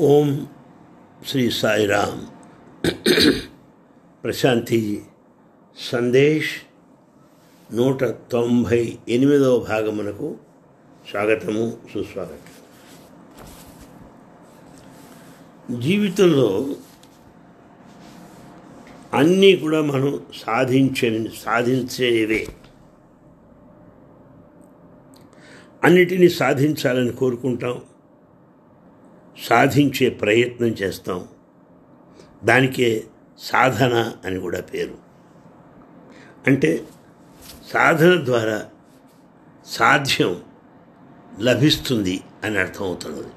ఓం శ్రీ సాయిరామ్. ప్రశాంతి సందేశ్ నూట తొంభై ఎనిమిదవ భాగమునకు స్వాగతము సుస్వాగతం. జీవితంలో అన్నీ కూడా మనం సాధించే సాధించేవే. అన్నిటినీ సాధించాలని కోరుకుంటాం. సాధించే ప్రయత్నం చేస్తాం. దానికే సాధన అని కూడా పేరు. అంటే సాధన ద్వారా సాధ్యం లభిస్తుంది అని అర్థమవుతున్నది.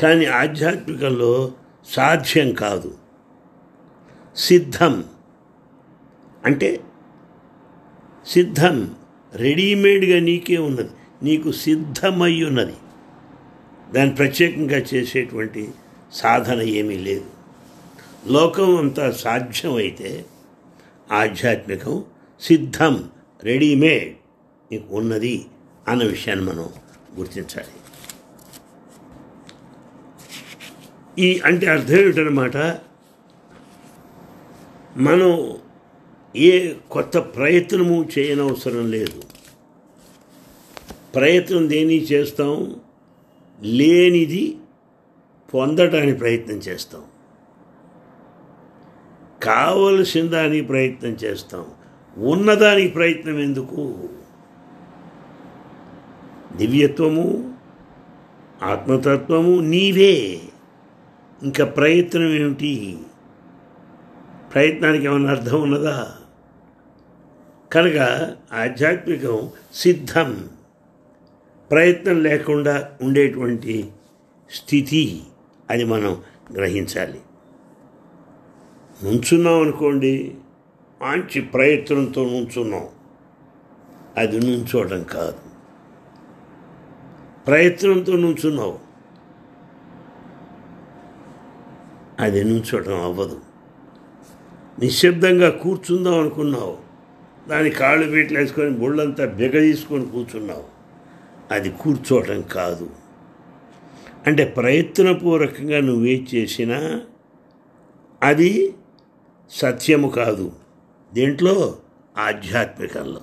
కానీ ఆధ్యాత్మికంలో సాధ్యం కాదు. సిద్ధం అంటే సిద్ధం రెడీమేడ్గా నీకే ఉన్నది. నీకు సిద్ధమై ఉన్నది. దాన్ని ప్రత్యేకంగా చేసేటువంటి సాధన ఏమీ లేదు. లోకం అంతా సాధ్యమైతే ఆధ్యాత్మికం సిద్ధం రెడీమేడ్ నీకు ఉన్నది అన్న విషయాన్ని మనం గుర్తించాలి. ఈ అంటే అర్థం ఏమిటనమాట మనం ఏ కొత్త ప్రయత్నము చేయనవసరం లేదు. ప్రయత్నం దేని చేస్తాం? లేనిది పొందటానికి ప్రయత్నం చేస్తాం. కావలసిన దానికి ప్రయత్నం చేస్తాం. ఉన్నదానికి ప్రయత్నం ఎందుకు? దివ్యత్వము ఆత్మతత్వము నీవే. ఇంకా ప్రయత్నం ఏమిటి? ప్రయత్నానికి ఏమైనా అర్థం ఉన్నదా? కనుక ఆధ్యాత్మికం సిద్ధం. ప్రయత్నం లేకుండా ఉండేటువంటి స్థితి అది మనం గ్రహించాలి. నుంచున్నాం అనుకోండి మంచి ప్రయత్నంతో నుంచున్నాం. అది నుంచోవడం కాదు. ప్రయత్నంతో నుంచున్నావు అది నుంచోవడం అవ్వదు. నిశ్శబ్దంగా కూర్చుందాం అనుకున్నావు దాని కాళ్ళు పీట్లు వేసుకొని బుళ్ళంతా బిగ తీసుకొని కూర్చున్నావు అది కూర్చోవటం కాదు. అంటే ప్రయత్నపూర్వకంగా నువ్వే చేసినా అది సత్యము కాదు. దేంట్లో? ఆధ్యాత్మికంలో.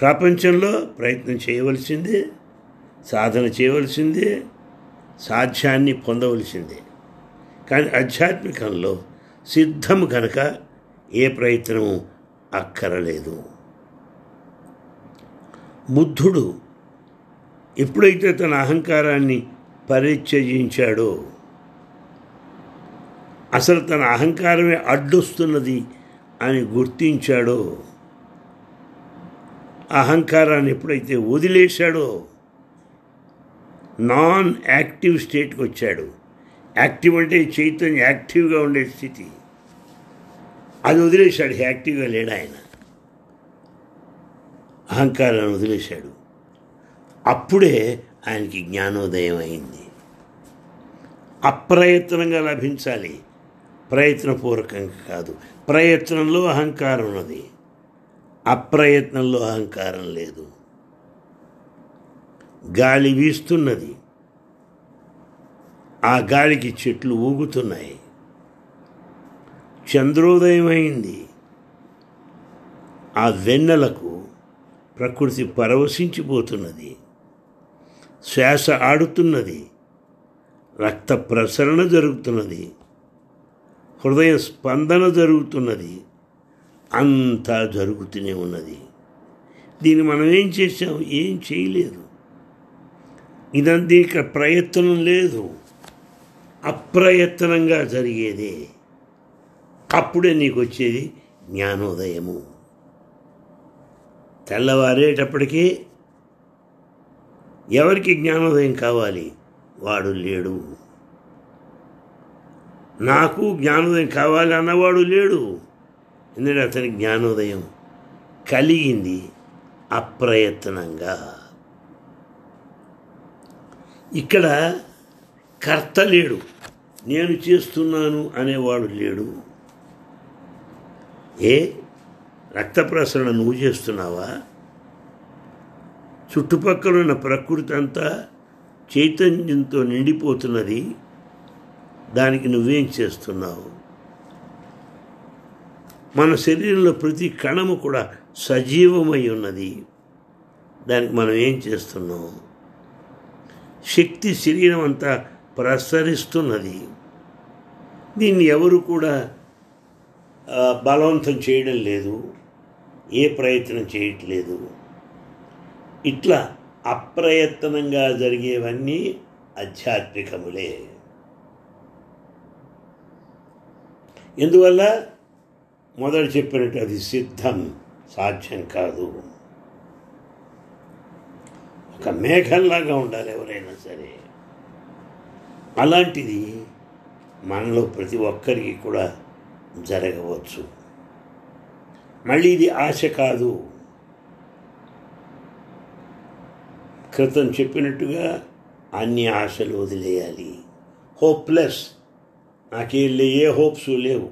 ప్రపంచంలో ప్రయత్నం చేయవలసిందే సాధన చేయవలసిందే సాధ్యాన్ని పొందవలసిందే. కానీ ఆధ్యాత్మికంలో సిద్ధము కనుక ఏ ప్రయత్నము అక్కరలేదు. బుద్ధుడు ఎప్పుడైతే తన అహంకారాన్ని పరిత్యజించాడో అసలు తన అహంకారమే అడ్డొస్తున్నది అని గుర్తించాడో అహంకారాన్ని ఎప్పుడైతే వదిలేశాడో నాన్ యాక్టివ్ స్టేట్కి వచ్చాడు యాక్టివ్ అంటే చైతన్య యాక్టివ్గా ఉండే స్థితి. అది వదిలేశాడు యాక్టివ్గా లేడు ఆయన అహంకారాన్ని వదిలేశాడు. అప్పుడే ఆయనకి జ్ఞానోదయం అయింది. అప్రయత్నంగా లభించాలి. ప్రయత్నపూర్వకంగా కాదు. ప్రయత్నంలో అహంకారం ఉన్నది. అప్రయత్నంలో అహంకారం లేదు. గాలి వీస్తున్నది. ఆ గాలికి చెట్లు ఊగుతున్నాయి. చంద్రోదయం అయింది. ఆ వెన్నెలకు ప్రకృతి పరవశించిపోతున్నది. శ్వాస ఆడుతున్నది. రక్త ప్రసరణ జరుగుతున్నది. హృదయ స్పందన జరుగుతున్నది. అంతా జరుగుతూనే ఉన్నది. దీన్ని మనం ఏం చేసాం ఏం చేయలేదు. ఇదంతా ఇక్కడ ప్రయత్నం లేదు. అప్రయత్నంగా జరిగేదే. అప్పుడే నీకు వచ్చేది జ్ఞానోదయము. తెల్లవారేటప్పటికీ ఎవరికి జ్ఞానోదయం కావాలి? వాడు లేడు. నాకు జ్ఞానోదయం కావాలి అన్నవాడు లేడు. ఎందుకంటే అతని జ్ఞానోదయం కలిగింది అప్రయత్నంగా. ఇక్కడ కర్త లేడు. నేను చేస్తున్నాను అనేవాడు లేడు. ఏ? రక్త ప్రసరణ నువ్వు చేస్తున్నావా? చుట్టుపక్కల ఉన్న ప్రకృతి అంతా చైతన్యంతో నిండిపోతున్నది. దానికి నువ్వేం చేస్తున్నావు? మన శరీరంలో ప్రతి కణము కూడా సజీవమై ఉన్నది. దానికి మనం ఏం చేస్తున్నాం శక్తి శరీరం అంతా ప్రసరిస్తున్నది. దీన్ని ఎవరు కూడా బలవంతం చేయడం లేదు. ఏ ప్రయత్నం చేయట్లేదు. ఇట్లా అప్రయత్నంగా జరిగేవన్నీ ఆధ్యాత్మికములే. ఎందువల్ల? మొదట చెప్పినట్టు అది సిద్ధం సాధ్యం కాదు. ఒక మేఘంలాగా ఉండాలి ఎవరైనా సరే. అలాంటిది మనలో ప్రతి ఒక్కరికి కూడా జరగవచ్చు. మళ్ళీ ఇది ఆశ కాదు. క్రితం చెప్పినట్టుగా అన్ని ఆశలు వదిలేయాలి. హోప్లెస్ నాకేం లే ఏ హోప్స్ లేవు.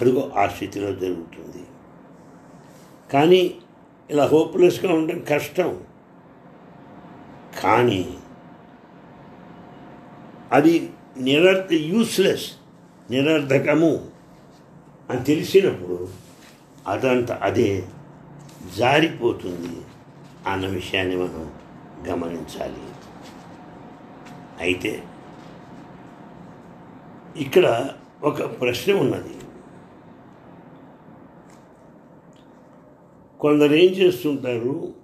అదిగో ఆ స్థితిలో జరుగుతుంది. కానీ ఇలా హోప్లెస్గా ఉండడం కష్టం. కానీ అది నిరర్థ యూస్లెస్ నిరర్ధకము అని తెలిసినప్పుడు అదంత అదే జారిపోతుంది అన్న విషయాన్ని మనం గమనించాలి. అయితే ఇక్కడ ఒక ప్రశ్న ఉన్నది. కొందరు ఏం చేస్తుంటారు?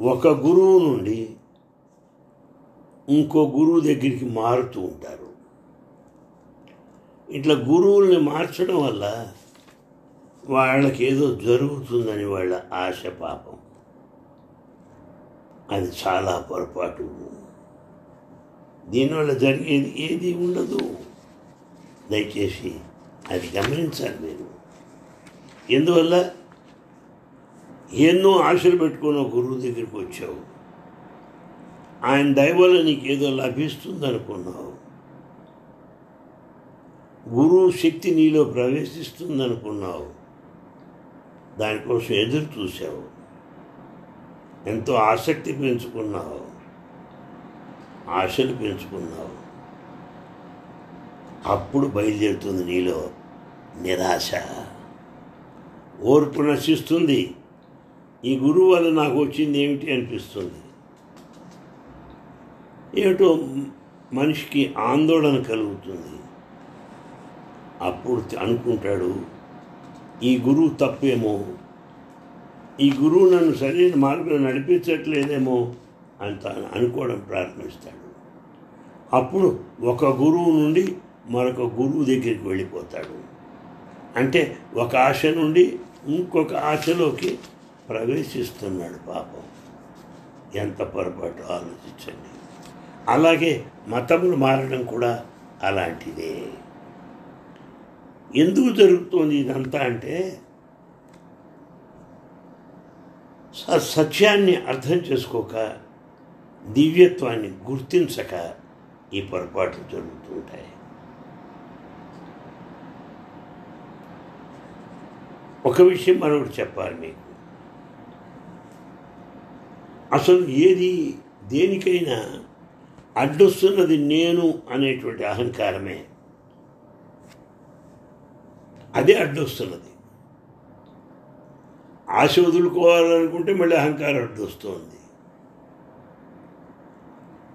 ఒక గురువు నుండి ఇంకో గురువు దగ్గరికి మారుతూ ఉంటారు. ఇట్లా గురువుల్ని మార్చడం వల్ల వాళ్ళకి ఏదో జరుగుతుందని వాళ్ళ ఆశ పాపం. అది చాలా పొరపాటు. దీనివల్ల జరిగేది ఏది ఉండదు. దయచేసి అది గమనించాలి మీరు. ఎందువల్ల ఎన్నో ఆశలు పెట్టుకుని ఒక గురువు దగ్గరికి వచ్చావు. ఆయన దయవల్ల నీకు ఏదో లభిస్తుంది అనుకున్నావు గురువు శక్తి నీలో ప్రవేశిస్తుంది అనుకున్నావు దానికోసం ఎదురు చూసావు ఎంతో ఆసక్తి పెంచుకున్నావు. ఆశలు పెంచుకున్నావు. అప్పుడు బయలుదేరుతుంది నీలో నిరాశ. ఓర్పు నశిస్తుంది. ఈ గురువు వల్ల నాకు వచ్చింది ఏమిటి అనిపిస్తుంది. ఏమిటో మనిషికి ఆందోళన కలుగుతుంది. అప్పుడు అనుకుంటాడు. ఈ గురువు తప్పేమో? ఈ గురువు నన్ను సరైన మార్గంలో నడిపించట్లేదేమో అంత అనుకోవడం ప్రారంభిస్తాడు. అప్పుడు ఒక గురువు నుండి మరొక గురువు దగ్గరికి వెళ్ళిపోతాడు. అంటే ఒక ఆశ నుండి ఇంకొక ఆశలోకి ప్రవేశిస్తున్నాడు పాపం. ఎంత పొరపాటు ఆలోచించండి. అలాగే మతములు మారడం కూడా అలాంటిదే. ఎందుకు జరుగుతోంది ఇదంతా అంటే సత్యాన్ని అర్థం చేసుకోక దివ్యత్వాన్ని గుర్తించక ఈ పొరపాట్లు జరుగుతుంటాయి ఒక విషయం మరొకటి చెప్పాలి మీకు. అసలు ఏది దేనికైనా అడ్డొస్తున్నది నేను అనేటువంటి అహంకారమే. అదే అడ్డొస్తున్నది ఆశ వదులుకోవాలనుకుంటే మళ్ళీ అహంకారం అడ్డొస్తుంది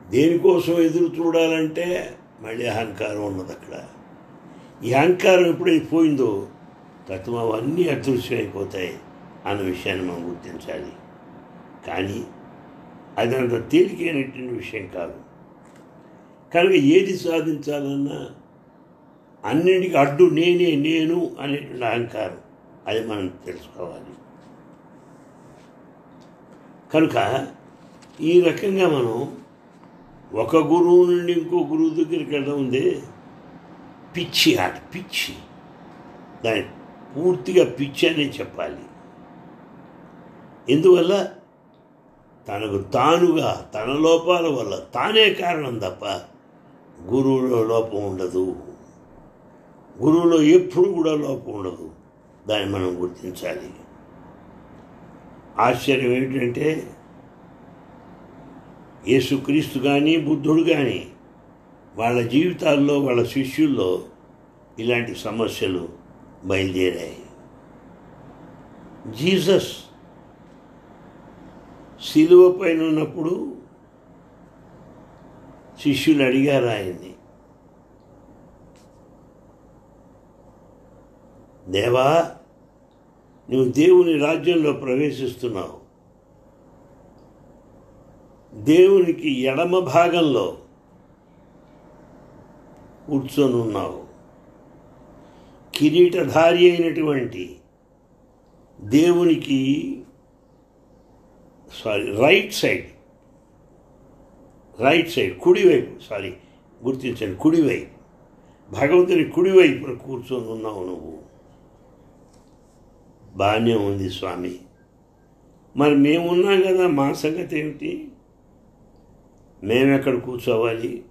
దేనికోసం ఎదురు చూడాలంటే మళ్ళీ అహంకారం ఉన్నది అక్కడ. ఈ అహంకారం ఎప్పుడైతే పోయిందో తత్వం అవన్నీ అదృశ్యమైపోతాయి అన్న విషయాన్ని మనం గుర్తించాలి. కానీ అది అంత తేలికైనటువంటి విషయం కాదు. కనుక ఏది సాధించాలన్నా అన్నింటికి అడ్డు నేనే నేను అనేటువంటి అహంకారం. అది మనం తెలుసుకోవాలి. కనుక ఈ రకంగా మనం ఒక గురువు నుండి ఇంకో గురువు దగ్గరికి వెళ్ళడం ఉంది పిచ్చి ఆట పిచ్చి. దాని పూర్తిగా పిచ్చి అనే చెప్పాలి. ఎందువల్ల? తనకు తానుగా తన లోపాల వల్ల తానే కారణం తప్ప గురువులో లోపం ఉండదు. గురువులో ఎప్పుడు కూడా లోపం ఉండదు. దాన్ని మనం గుర్తించాలి. ఆశ్చర్యం ఏమిటంటే యేసుక్రీస్తు కానీ బుద్ధుడు కానీ వాళ్ళ జీవితాల్లో వాళ్ళ శిష్యుల్లో ఇలాంటి సమస్యలు బయలుదేరాయి. జీసస్ శిలువ పైన ఉన్నప్పుడు శిష్యులు అడిగారు ఆయన్ని దేవా నువ్వు దేవుని రాజ్యంలో ప్రవేశిస్తున్నావు. దేవునికి ఎడమ భాగంలో కూర్చొని ఉన్నావు. కిరీటధారి అయినటువంటి దేవునికి sorry right side right side కుడివైపు సారీ గుర్తించండి కుడివైపు భగవంతుని కుడివైపున కూర్చొని ఉన్నావు నువ్వు. బాగానే ఉంది స్వామి. మరి మేమున్నాం కదా మా సంగతి ఏమిటి? మేమెక్కడ కూర్చోవాలి?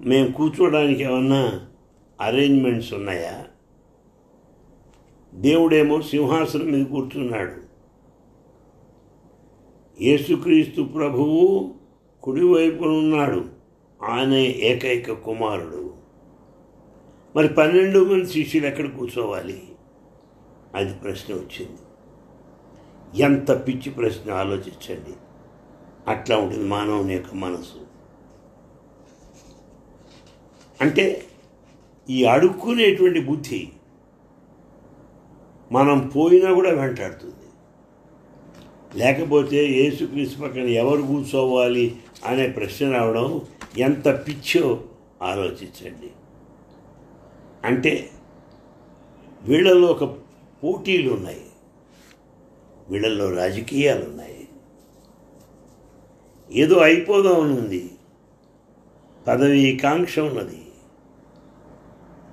మేము కూర్చోడానికి ఏమన్నా అరేంజ్మెంట్స్ ఉన్నాయా? దేవుడేమో సింహాసనం మీద కూర్చున్నాడు. యేసుక్రీస్తు ప్రభువు కుడివైపున ఉన్నాడు. ఆయన ఏకైక కుమారుడు. మరి పన్నెండు మంది శిష్యులు ఎక్కడ కూర్చోవాలి? అది ప్రశ్న వచ్చింది. ఎంత పిచ్చి ప్రశ్న ఆలోచించండి. అట్లా ఉంటుంది మానవుని యొక్క మనసు. అంటే ఈ అడుక్కునేటువంటి బుద్ధి మనం పోయినా కూడా వెంటాడుతుంది. లేకపోతే ఏసుక్రీస్తు పక్కన ఎవరు కూర్చోవాలి అనే ప్రశ్న రావడం ఎంత పిచ్చో ఆలోచించండి. అంటే వీళ్ళల్లో ఒక పోటీలు ఉన్నాయి. వీళ్ళల్లో రాజకీయాలు ఉన్నాయి. ఏదో అయిపోదామని ఉంది పదవి కాంక్ష ఉన్నది.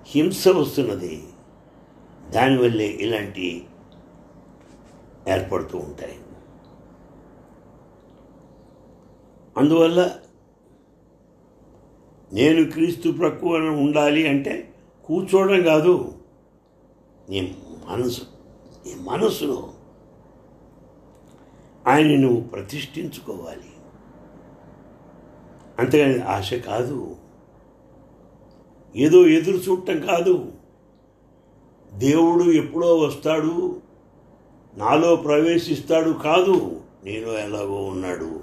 హింస వస్తున్నది. దానివల్లే ఇలాంటి ఏర్పడుతూ ఉంటాయి. అందువల్ల నేను క్రీస్తు ప్రక్కువన ఉండాలి అంటే కూర్చోవడం కాదు. నీ మనసు నీ మనసులో ఆయన నువ్వు ప్రతిష్ఠించుకోవాలి. అంతేగాని ఆశ కాదు. ఏదో ఎదురు చూడటం కాదు. దేవుడు ఎప్పుడో వస్తాడు నాలో ప్రవేశిస్తాడు కాదు. నేను ఎలాగో ఉన్నాడు.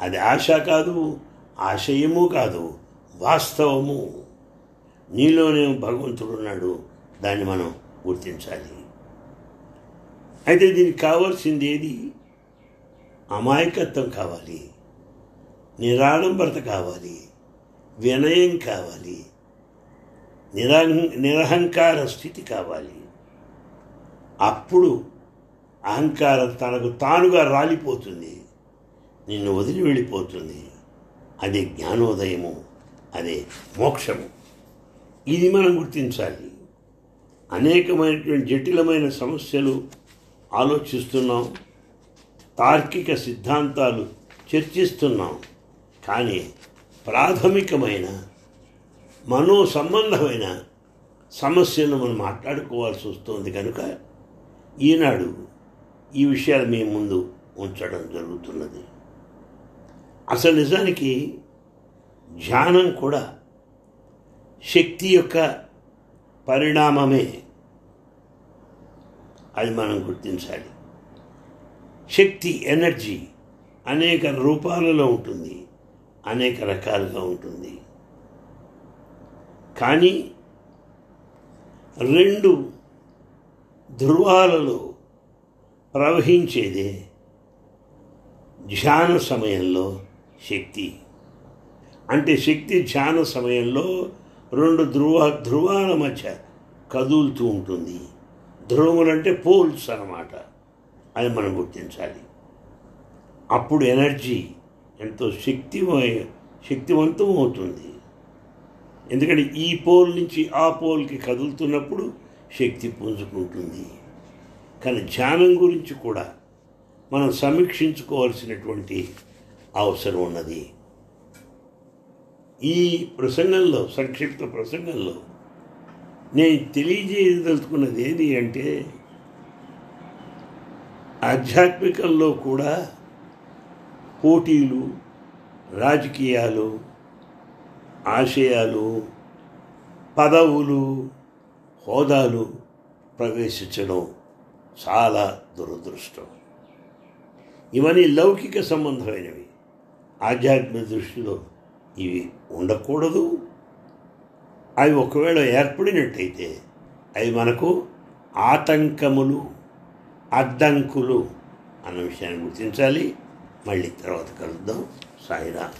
అది ఆశ కాదు ఆశయము కాదు వాస్తవము. నీలోనే భగవంతుడు ఉన్నాడు. దాన్ని మనం గుర్తించాలి. అయితే దీనికి కావాల్సింది ఏది? అమాయకత్వం కావాలి. నిరాడంబరత కావాలి. వినయం కావాలి. నిరహం నిరహంకార స్థితి కావాలి. అప్పుడు అహంకారం తనకు తానుగా రాలిపోతుంది. నిన్ను వదిలి వెళ్ళిపోతుంది. అదే జ్ఞానోదయము అదే మోక్షము. ఇది మనం గుర్తించాలి. అనేకమైనటువంటి జటిలమైన సమస్యలు ఆలోచిస్తున్నాం. తార్కిక సిద్ధాంతాలు చర్చిస్తున్నాం. కానీ ప్రాథమికమైన మనో సంబంధమైన సమస్యను మనం మాట్లాడుకోవాల్సి వస్తుంది కనుక ఈనాడు ఈ విషయాలు మీ ముందు ఉంచడం జరుగుతున్నది. అసలు నిజానికి ధ్యానం కూడా శక్తి యొక్క పరిణామమే అది మనం గుర్తించాలి. శక్తి ఎనర్జీ అనేక రూపాలలో ఉంటుంది అనేక రకాలుగా ఉంటుంది. కానీ రెండు ధృవాలలో ప్రవహించేదే ధ్యాన సమయంలో శక్తి. అంటే శక్తి ధ్యాన సమయంలో రెండు ధృవ ధృవాల మధ్య కదులుతూ ఉంటుంది. ధ్రువములు అంటే పోల్స్ అన్నమాట. అది మనం గుర్తించాలి. అప్పుడు ఎనర్జీ ఎంతో శక్తి శక్తివంతం అవుతుంది. ఎందుకంటే ఈ పోల్ నుంచి ఆ పోల్కి కదులుతున్నప్పుడు శక్తి పుంజుకుంటుంది. కానీ ధ్యానం గురించి కూడా మనం సమీక్షించుకోవాల్సినటువంటి అవసరం ఉన్నది. ఈ ప్రసంగంలో సంక్షిప్త ప్రసంగంలో నేను తెలియజేయదలుచుకున్నది ఏది అంటే ఆధ్యాత్మికంలో కూడా పోటీలు రాజకీయాలు ఆశయాలు పదవులు హోదాలు ప్రవేశించడం చాలా దురదృష్టం. ఇవన్నీ లౌకిక సంబంధమైనవి. ఆధ్యాత్మిక దృష్టిలో ఇవి ఉండకూడదు. అవి ఒకవేళ ఏర్పడినట్టయితే అవి మనకు ఆటంకములు అడ్డంకులు అన్న విషయాన్ని గుర్తించాలి. మళ్ళీ తర్వాత కలుద్దాం. సాయిరా